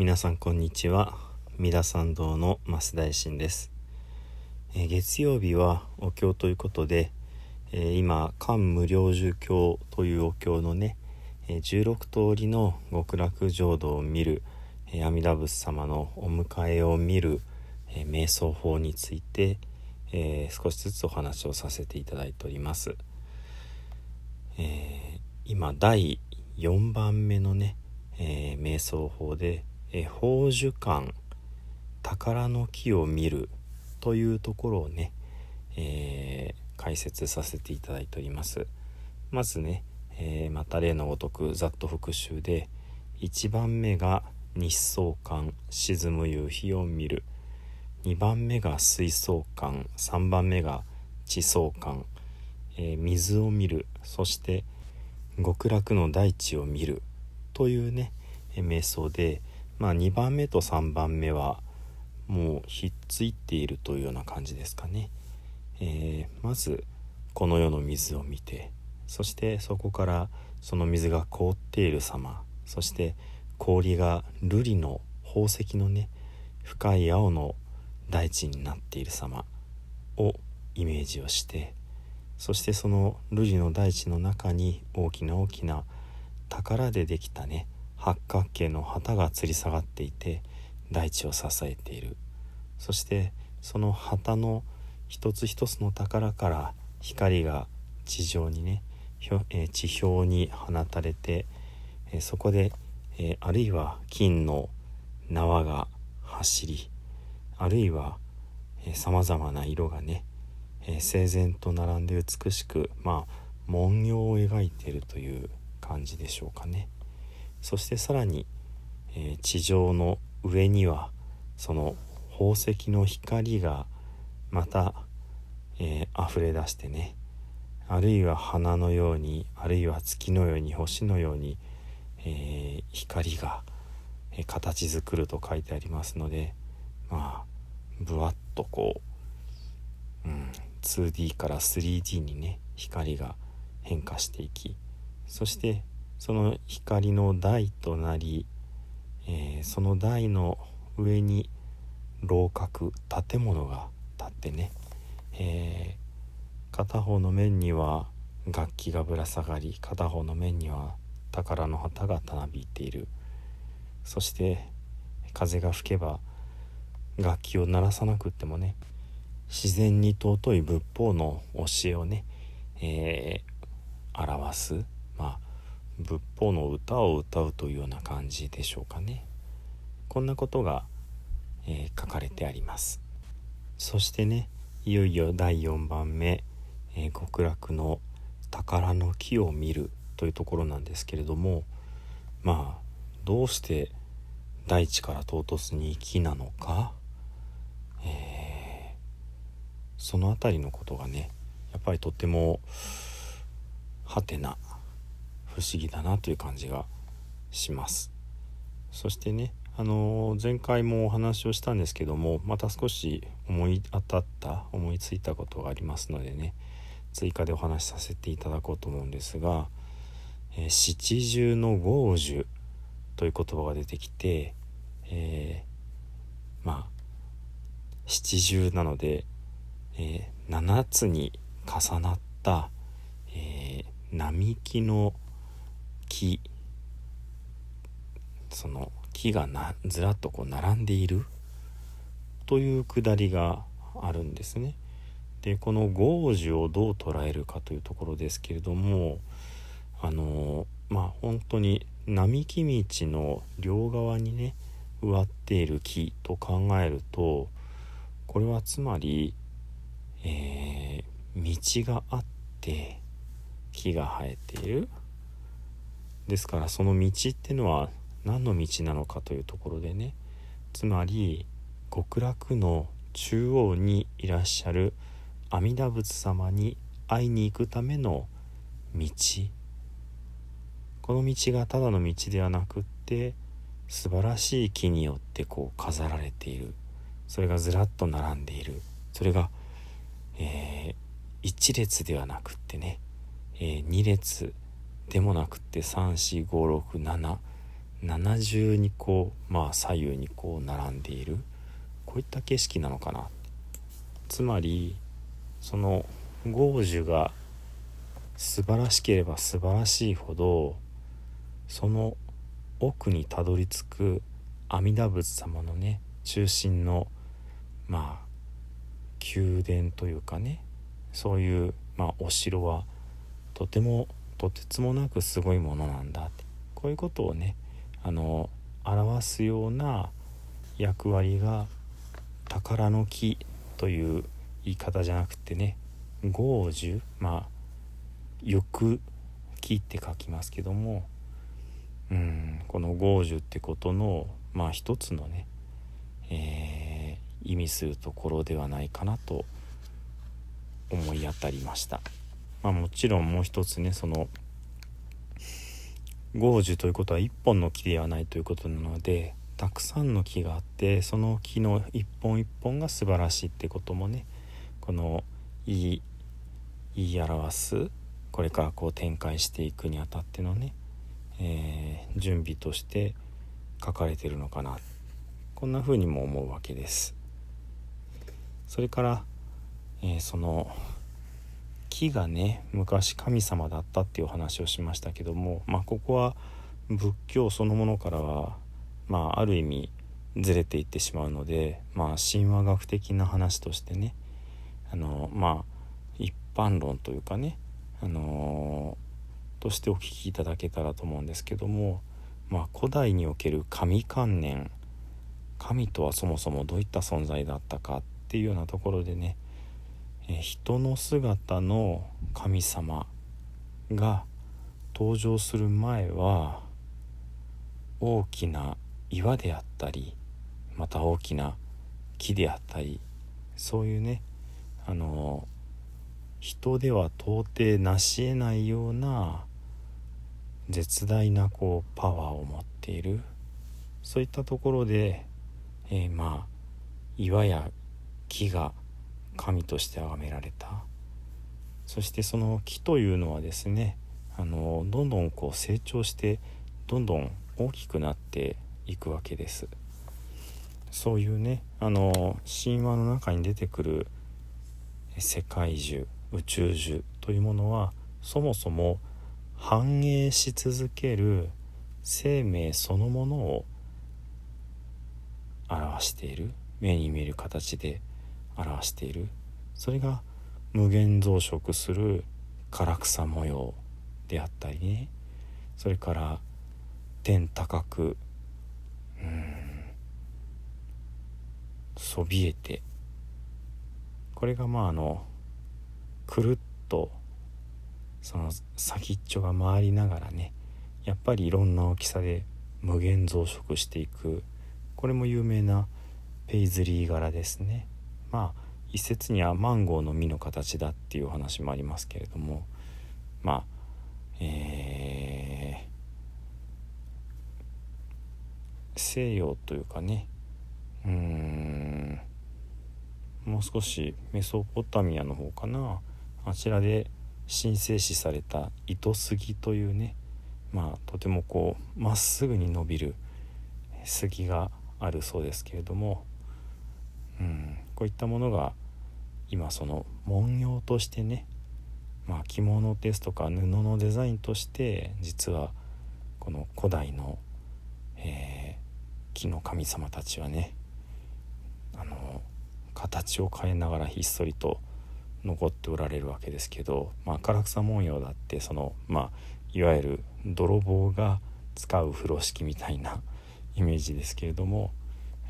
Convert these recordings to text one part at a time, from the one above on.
皆さんこんにちは。三田参道の増大臣です、えー、月曜日はお経ということで、えー、今漢無量寿経というお経のね、えー、16通りの極楽浄土を見る、え阿弥陀仏様のお迎えを見る、え瞑想法について、え少しずつお話をさせていただいております、え今第4番目のね、え瞑想法でえ宝珠館宝の木を見るというところをね、えー、解説させていただいております。まずね、えー、また例のごとくざっと復習で1番目が日相館沈む夕日を見る。2番目が水槽館3番目が地層館、えー、水を見る。そして極楽の大地を見るというね瞑想でまあ2番目と3番目はもうひっついているというような感じですかね、えー、まずこの世の水を見てそしてそこからその水が凍っている様そして氷が瑠璃の宝石のね深い青の大地になっている様をイメージをしてそしてその瑠璃の大地の中に大きな大きな宝でできたね八角形の旗が吊り下がっていて大地を支えているそしてその旗の一つ一つの宝から光が地上にね地表に放たれてそこであるいは金の縄が走りあるいはさまざまな色がね整然と並んで美しくまあ文様を描いているという感じでしょうかね。そしてさらに、えー、地上の上にはその宝石の光がまた、えー、溢れ出してねあるいは花のようにあるいは月のように星のように、えー、光が、えー、形作ると書いてありますのでまあぶわっとこう、うん、2D から 3D にね光が変化していきそしてその光の台となり、えー、その台の上に楼閣建物が建ってね、えー、片方の面には楽器がぶら下がり片方の面には宝の旗がたなびいている。そして風が吹けば楽器を鳴らさなくってもね自然に尊い仏法の教えをね、えー、表す仏法の歌を歌うというような感じでしょうかね。こんなことが、えー、書かれてあります。そしてねいよいよ第4番目、えー、極楽の宝の木を見るというところなんですけれどもまあどうして大地から唐突に木なのか、えー、その辺りのことがねやっぱりとってもはてな不思議だなという感じがします。そしてねあの前回もお話をしたんですけどもまた少し思い当たった思いついたことがありますのでね追加でお話しさせていただこうと思うんですが「えー、七重の豪樹」という言葉が出てきて、えー、まあ七重なので、えー、7つに重なった、えー、並木の木。その木がなずらっとこう並んでいる。というくだりがあるんですね。でこの豪樹をどう捉えるかというところですけれどもあのまあ本当に並木道の両側にね植わっている木と考えるとこれはつまり、えー、道があって木が生えている。ですからその道っていうのは何の道なのかというところでね。つまり極楽の中央にいらっしゃる阿弥陀仏様に会いに行くための道。この道がただの道ではなくって素晴らしい木によってこう飾られている。それがずらっと並んでいる。それが、えー、1列ではなくってね、えー、2列。でもなくって34567七。重にこうまあ左右にこう並んでいる。こういった景色なのかな。つまりその豪樹が素晴らしければ素晴らしいほどその奥にたどり着く阿弥陀仏様のね中心のまあ宮殿というかねそういう、まあ、お城はとてもとてつもなくすごいものなんだってこういうことをねあの表すような役割が宝の木という言い方じゃなくてね豪樹まあ欲木って書きますけどもうんこの豪樹ってことのまあ一つのね、えー、意味するところではないかなと思い当たりました。まあ、もちろんもう一つねその豪樹ということは一本の木ではないということなのでたくさんの木があってその木の一本一本が素晴らしいってこともねこの言い言い表すこれからこう展開していくにあたってのね、えー、準備として書かれてるのかなこんな風にも思うわけです。それから、えー、その木がね昔神様だったっていう話をしましたけども、まあ、ここは仏教そのものからは、まあ、ある意味ずれていってしまうので、まあ、神話学的な話としてねあのまあ一般論というかねあのとしてお聞きいただけたらと思うんですけども、まあ、古代における神観念神とはそもそもどういった存在だったかっていうようなところでね人の姿の神様が登場する前は大きな岩であったりまた大きな木であったりそういうねあの人では到底成し得ないような絶大なこうパワーを持っているそういったところで、えー、まあ岩や木が神として崇められた。そしてその木というのはですねあのどんどんこう成長してどんどん大きくなっていくわけです。そういうねあの神話の中に出てくる世界樹宇宙樹というものはそもそも繁栄し続ける生命そのものを表している目に見える形で表している。それが無限増殖する唐草模様であったりね。それから天高くうんそびえて。これがまああのくるっとその先っちょが回りながらねやっぱりいろんな大きさで無限増殖していく。これも有名なペイズリー柄ですね。まあ一説にはマンゴーの実の形だっていう話もありますけれどもまあえー、西洋というかねうんもう少しメソポタミアの方かな。あちらで神聖視された糸杉というねまあとてもこうまっすぐに伸びる杉があるそうですけれども、うん、こういったものが今その文様としてね、まあ、着物ですとか布のデザインとして実はこの古代の、えー、木の神様たちはねあの形を変えながらひっそりと残っておられるわけですけど、まあ、唐草文様だってその、まあ、いわゆる泥棒が使う風呂敷みたいなイメージですけれども、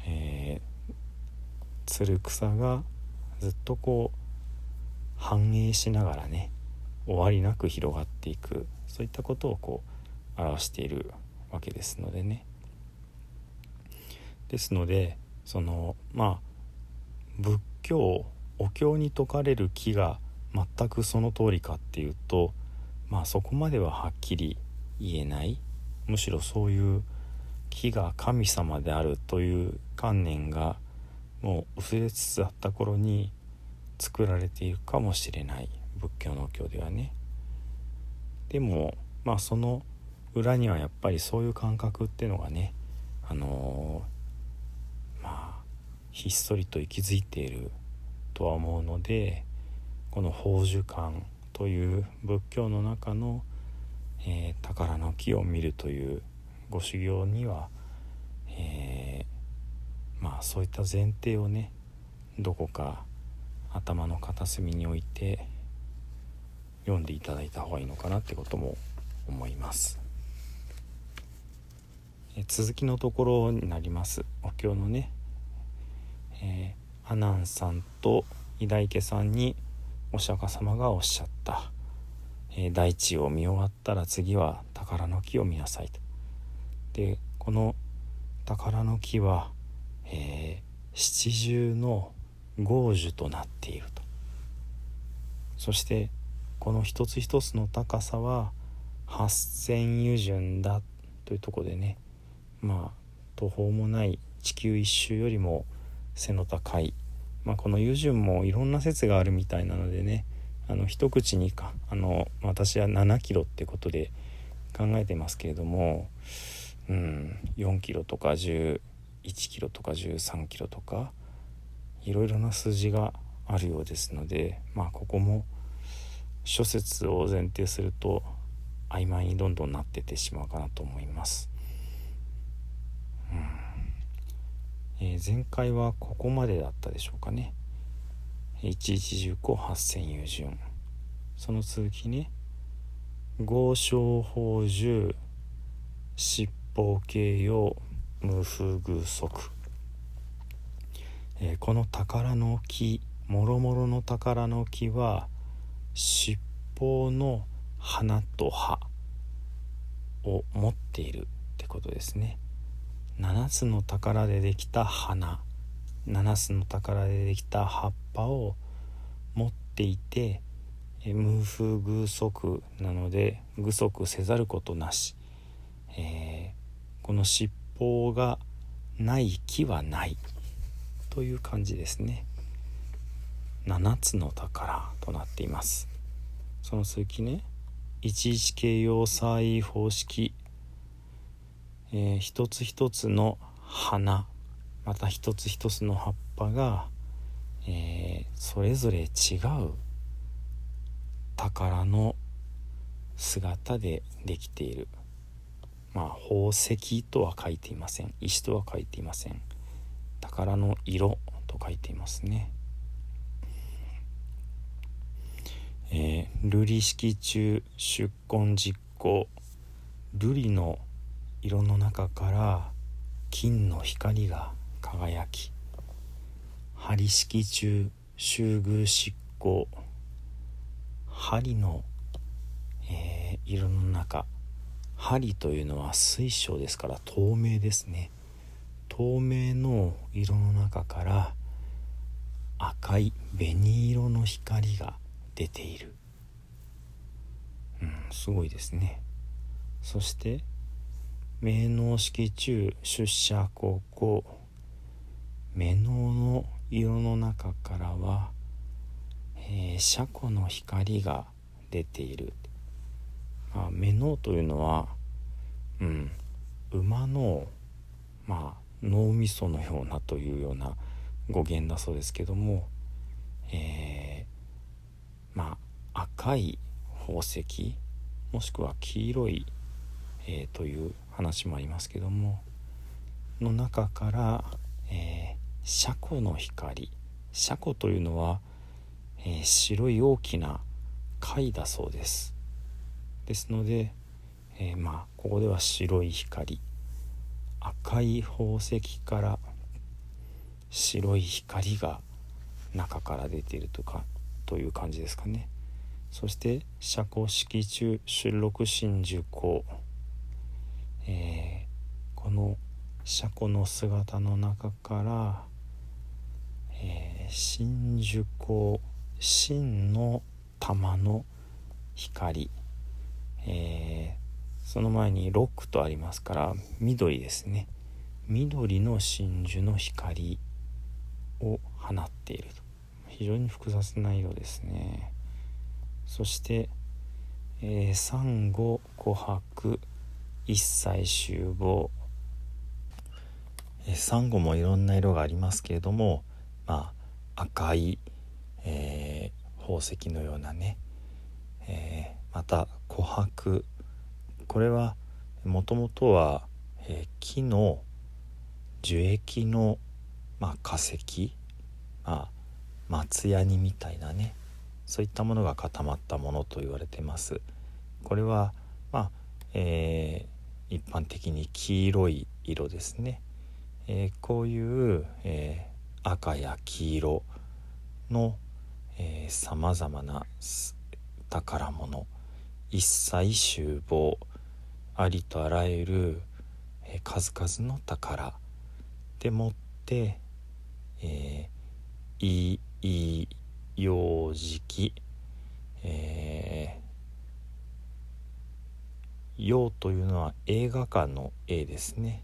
え、つる草がずっとこう反映しながらね終わりなく広がっていくそういったことをこう表しているわけですのでね。ですのでそのまあ仏教お経に説かれる木が全くその通りかっていうとまあそこまでははっきり言えない。むしろそういう木が神様であるという観念がもう薄れつつあった頃に作られているかもしれない仏教の教ではね。でもまあその裏にはやっぱりそういう感覚っていうのがねあのー、まあひっそりと息づいているとは思うのでこの宝珠観という仏教の中の、えー、宝の木を見るというご修行には、えー、まあそういった前提をねどこか頭の片隅に置いて読んでいただいた方がいいのかなってことも思います。続きのところになります。お経のね、えー、阿南さんと伊大家さんにお釈迦様がおっしゃった、えー、大地を見終わったら次は宝の木を見なさいと。でこの宝の木は、えー、七重の豪樹となっていると。そしてこの一つ一つの高さは8,000油順だというとこでねまあ途方もない地球一周よりも背の高い、まあ、この油順もいろんな説があるみたいなのでねあの一口にかあの私は7キロってことで考えてますけれども、うん、4キロとか1キロとか13キロとかいろいろな数字があるようですのでまあここも諸説を前提すると曖昧にどんどんなっててしまうかなと思います。うんえー、前回はここまでだったでしょうかね。1110個8000優順その続きね合掌宝珠七宝形容無風偶足、えー、この宝の木もろもろの宝の木は七宝の花と葉を持っているってことですね。7つの宝でできた花7つの宝でできた葉っぱを持っていて無風偶足なので具足せざることなし、えー、この尻尾がない木はない。という感じですね。7つの宝となっています。その続きね。11形要塞方式。えー、一つ一つの花。また一つ一つの葉っぱが、えー、それぞれ違う宝の姿でできている。まあ宝石とは書いていません。石とは書いていません。宝の色と書いていますね。えー、瑠璃式中出根実行。瑠璃の色の中から金の光が輝き。針式中集宮執行。針の、えー、色の中。針というのは水晶ですから透明ですね。透明の色の中から赤い紅色の光が出ている。うんすごいですね。そして名能式中出社高校目能の色の中からは、えー、車庫の光が出ている、まあ、目能というのは、うん、馬の、まあ、脳みそのようなというような語源だそうですけども、えー、まあ赤い宝石もしくは黄色い、えー、という話もありますけどもの中から、えー、車庫の光車庫というのは、えー、白い大きな貝だそうです。ですので、えー、まあここでは白い光。赤い宝石から白い光が中から出ているとかという感じですかね。そして車庫式中出力真珠光えー、この車庫の姿の中から、えー、真珠光真の玉の光、えー、その前にロックとありますから緑ですね。緑の真珠の光を放っていると。非常に複雑な色ですね。そして、えー、サンゴ琥珀一切集合。えサンゴもいろんな色がありますけれどもまあ赤い、えー、宝石のようなね、えー、また琥珀これはもともとは、えー、木の樹液の、まあ、化石、まあ、松ヤニみたいなねそういったものが固まったものと言われてます。これはまあ、えー、一般的に黄色い色ですね。えー、こういう、えー、赤や黄色のさまざまな宝物一切集合ありとあらゆる、え、数々の宝でもって、えー、いい幼児期、えー、幼というのは映画館の絵ですね。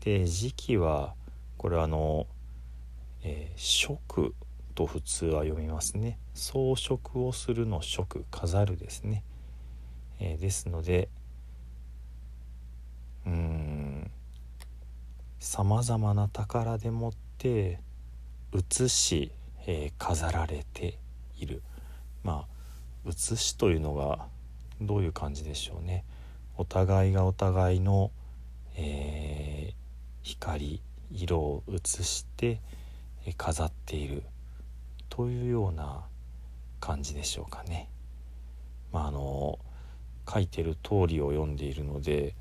で時期はこれはあの、えー、食と普通は読みますね。装飾をするの食飾るですね、えー、ですのでうんさまざまな宝でもって写し、えー、飾られている。まあ写しというのがどういう感じでしょうね。お互いがお互いの、えー、光色を写して飾っている。というような感じでしょうかね。まああの書いてる通りを読んでいるので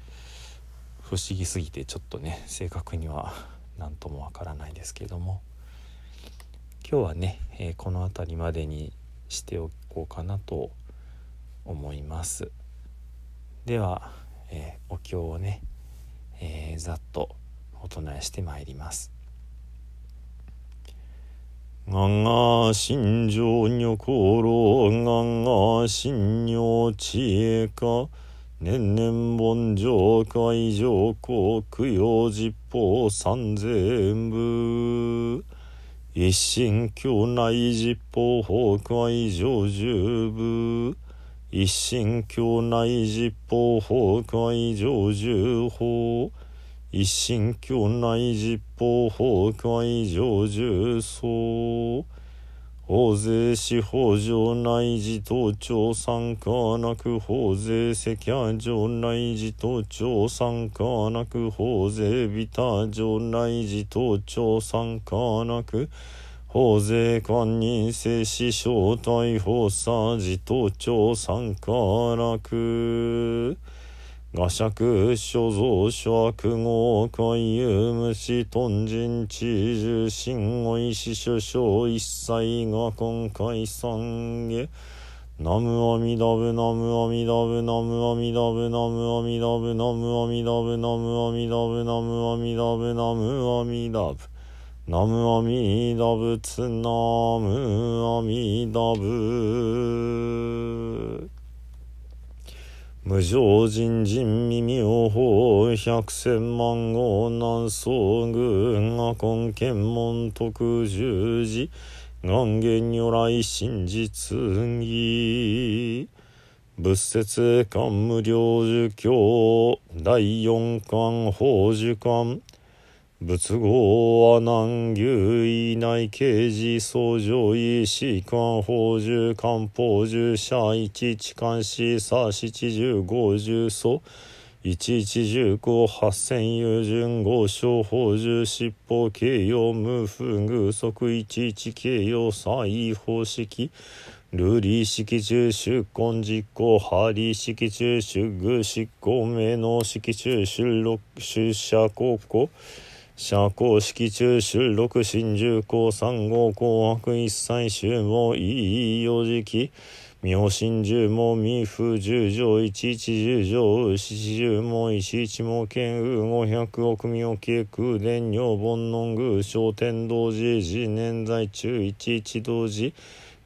不思議すぎてちょっとね 正確には何ともわからないですけども。今日はね、えー、この辺りまでにしておこうかなと思います。では、えー、お経をね、えー、ざっとお唱えしてまいります。我が心情女心我が心女知恵か年々盆上海上皇供養実法三千部。一心教内実法法会上十部。一心教内実法法会上十法。一心教内実法法会上十層法税司法上内寺等庁参加なく法税赤夜上内寺等庁参加なく法税ビタ上内寺等庁参加なく法税官人制止招待法査寺等庁参加なく。画尺所蔵諸悪号海遊虫豚人知獣神語意志首相一切が今回参下ナムアミダブナムアミダブナムアミダブナムアミダブナムアミダブナムアミダブナムアミダブナムアミダブ。ナムアミダブツナムアミダブ。無常人人耳を法百千万号南宋軍が根検問徳十字願言如来真実義仏説官無量寿経第四巻法寿巻。仏語は南牛以内刑事総上位士官法獣官法獣者一地官士左七十五十祖。一一十五八千有順五小法獣尻尾形容無風偶則一一形容再方式。ルリ式中出根実行ハリー式中出具執行名の式中出力出社高校社交式中収録新重工三号紅白一切集合いい四時期。妙心十も未風十条一一十条七十も一一も剣雨五百億妙慶空伝女煩悩宮商天同時時年在中一一同時。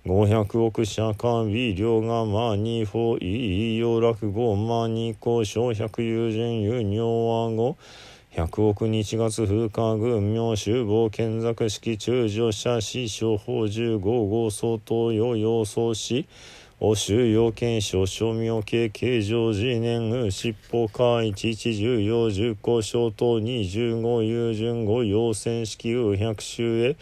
五百億社間微量がま二法いいよ落語ま二個小百友人有尿和語百億日月風化軍明集合建作式中助者師匠法十五号相当用要相し欧州要検証商名経形状次年尻尾下一一重要十個小等二十五有順五要選式右百州へ。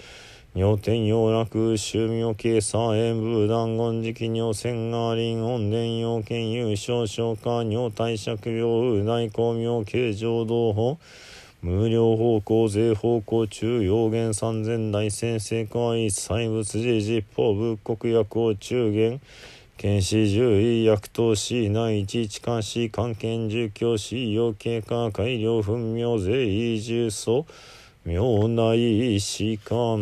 尿天要楽宗名系左縁武断言時期尿線が輪音伝要件優勝消化尿貸借病内公明形状同法無料方向税方向中要言三千大先生会一切物事実法仏国薬を中元。検視獣医薬等市内一地下市関係住居市要経過改良分明税移住層。明内士官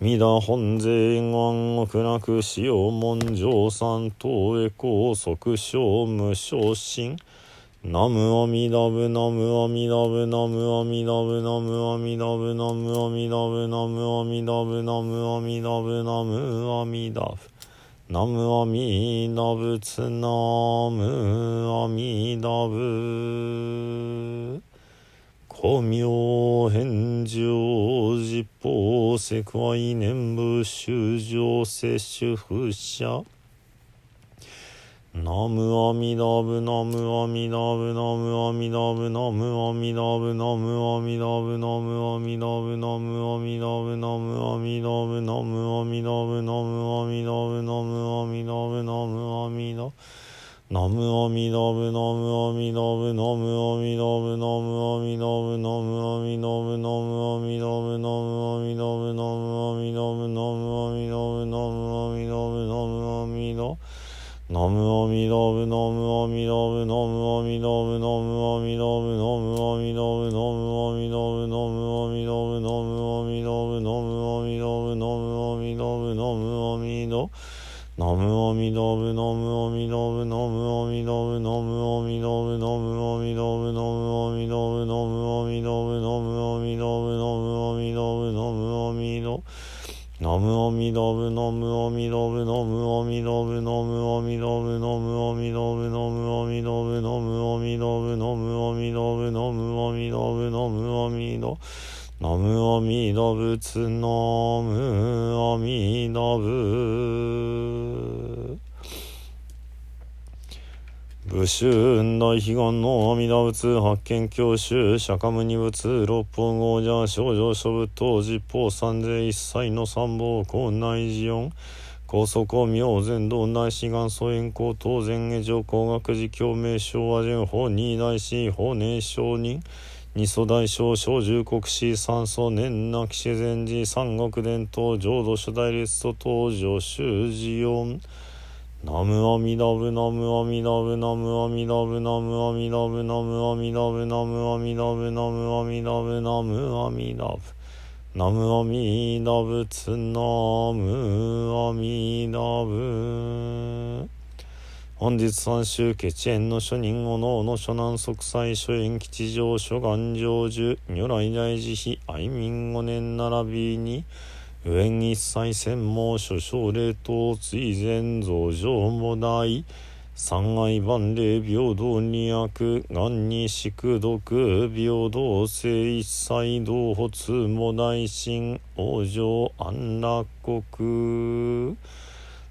三田本税願極楽使用文上三等へ高速小無昇進ナムアミダブナムアミダブナムアミダブナムアミダブナムアミダブナムアミダブナムアミダブナムアミダブナムアミダブツナムアミダブ光明返上実法世界念仏修上摂取不捨。ナムアミダブナムアミダブナムアミダブナムアミダブナムアミダブナムアミダブナムアミダブナムアミダブナムアミダブナムアミダブナムアミダブナムアミダナムアミダブナムアミダブナムアミダブナムアミダブナムナムアミダブナムアミダブナムアミダブナムアミダブナムアミダブナムアミダブナムアミダブナムアミダブナムアミダブナムアミダブナムアミダナムアミダブナムアミダブナムアミダブナムアミダブナムアミダブナムアミダブナムアミダブナムアミダブナムアミダブナムアミダナムアミダブナムアナムアミダブツナムアミダブ武州大悲願の阿弥陀仏発見教習釈迦無二仏六方豪者少女諸仏等実法三世一切の三宝校内寺四高速明前道内志願疎遠高当然下上工学寺共鳴昭和順法二大師法年承認二祖大将小十国史三祖年那騎士禅寺三国伝統浄土初代列祖登場修士四。ナムアミダブナムアミダブナムアミダブナムアミダブナムアミダブナムアミダブナムアミダブナムアミダブナムアミダブツナムアミダブ本日三州決縁の諸人おのおの諸南即祭諸縁吉祥諸願成就如来大慈悲愛民五年並びに上一切専門諸奨礼等追善増上も大三愛万礼平等二悪願に宿毒平等性一切同発も大神往生安楽国。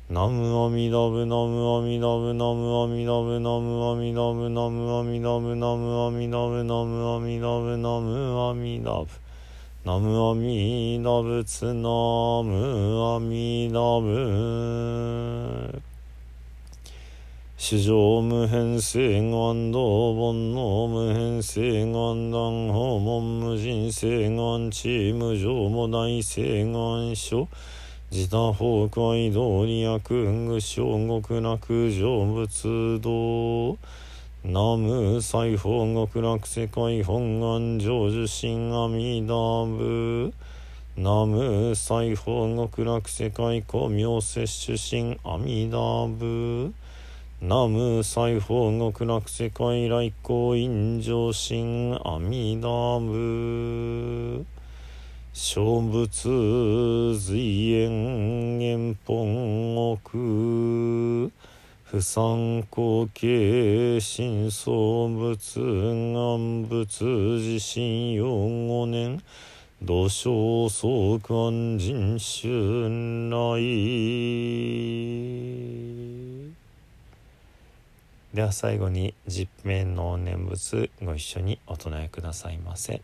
ナムオミラブノムオミラブノムオミラブノムオミラブノムオミラブノムオミラブノムオミラブノムオミラブナムオミラブナムオミラブ史上無変性願道本能無変性願断訪問無人性願地無常も大性願所自他崩壊道理悪具小極楽成仏道。ナム西方極楽世界本願成就心阿弥陀仏ナム西方極楽世界光明摂取心阿弥陀仏ナム西方極楽世界来光陰上心阿弥陀仏小仏随縁縁本奥不参考系新創仏願仏自身用五年土生相関人春来では最後に十面の念仏ご一緒にお唱えくださいませ。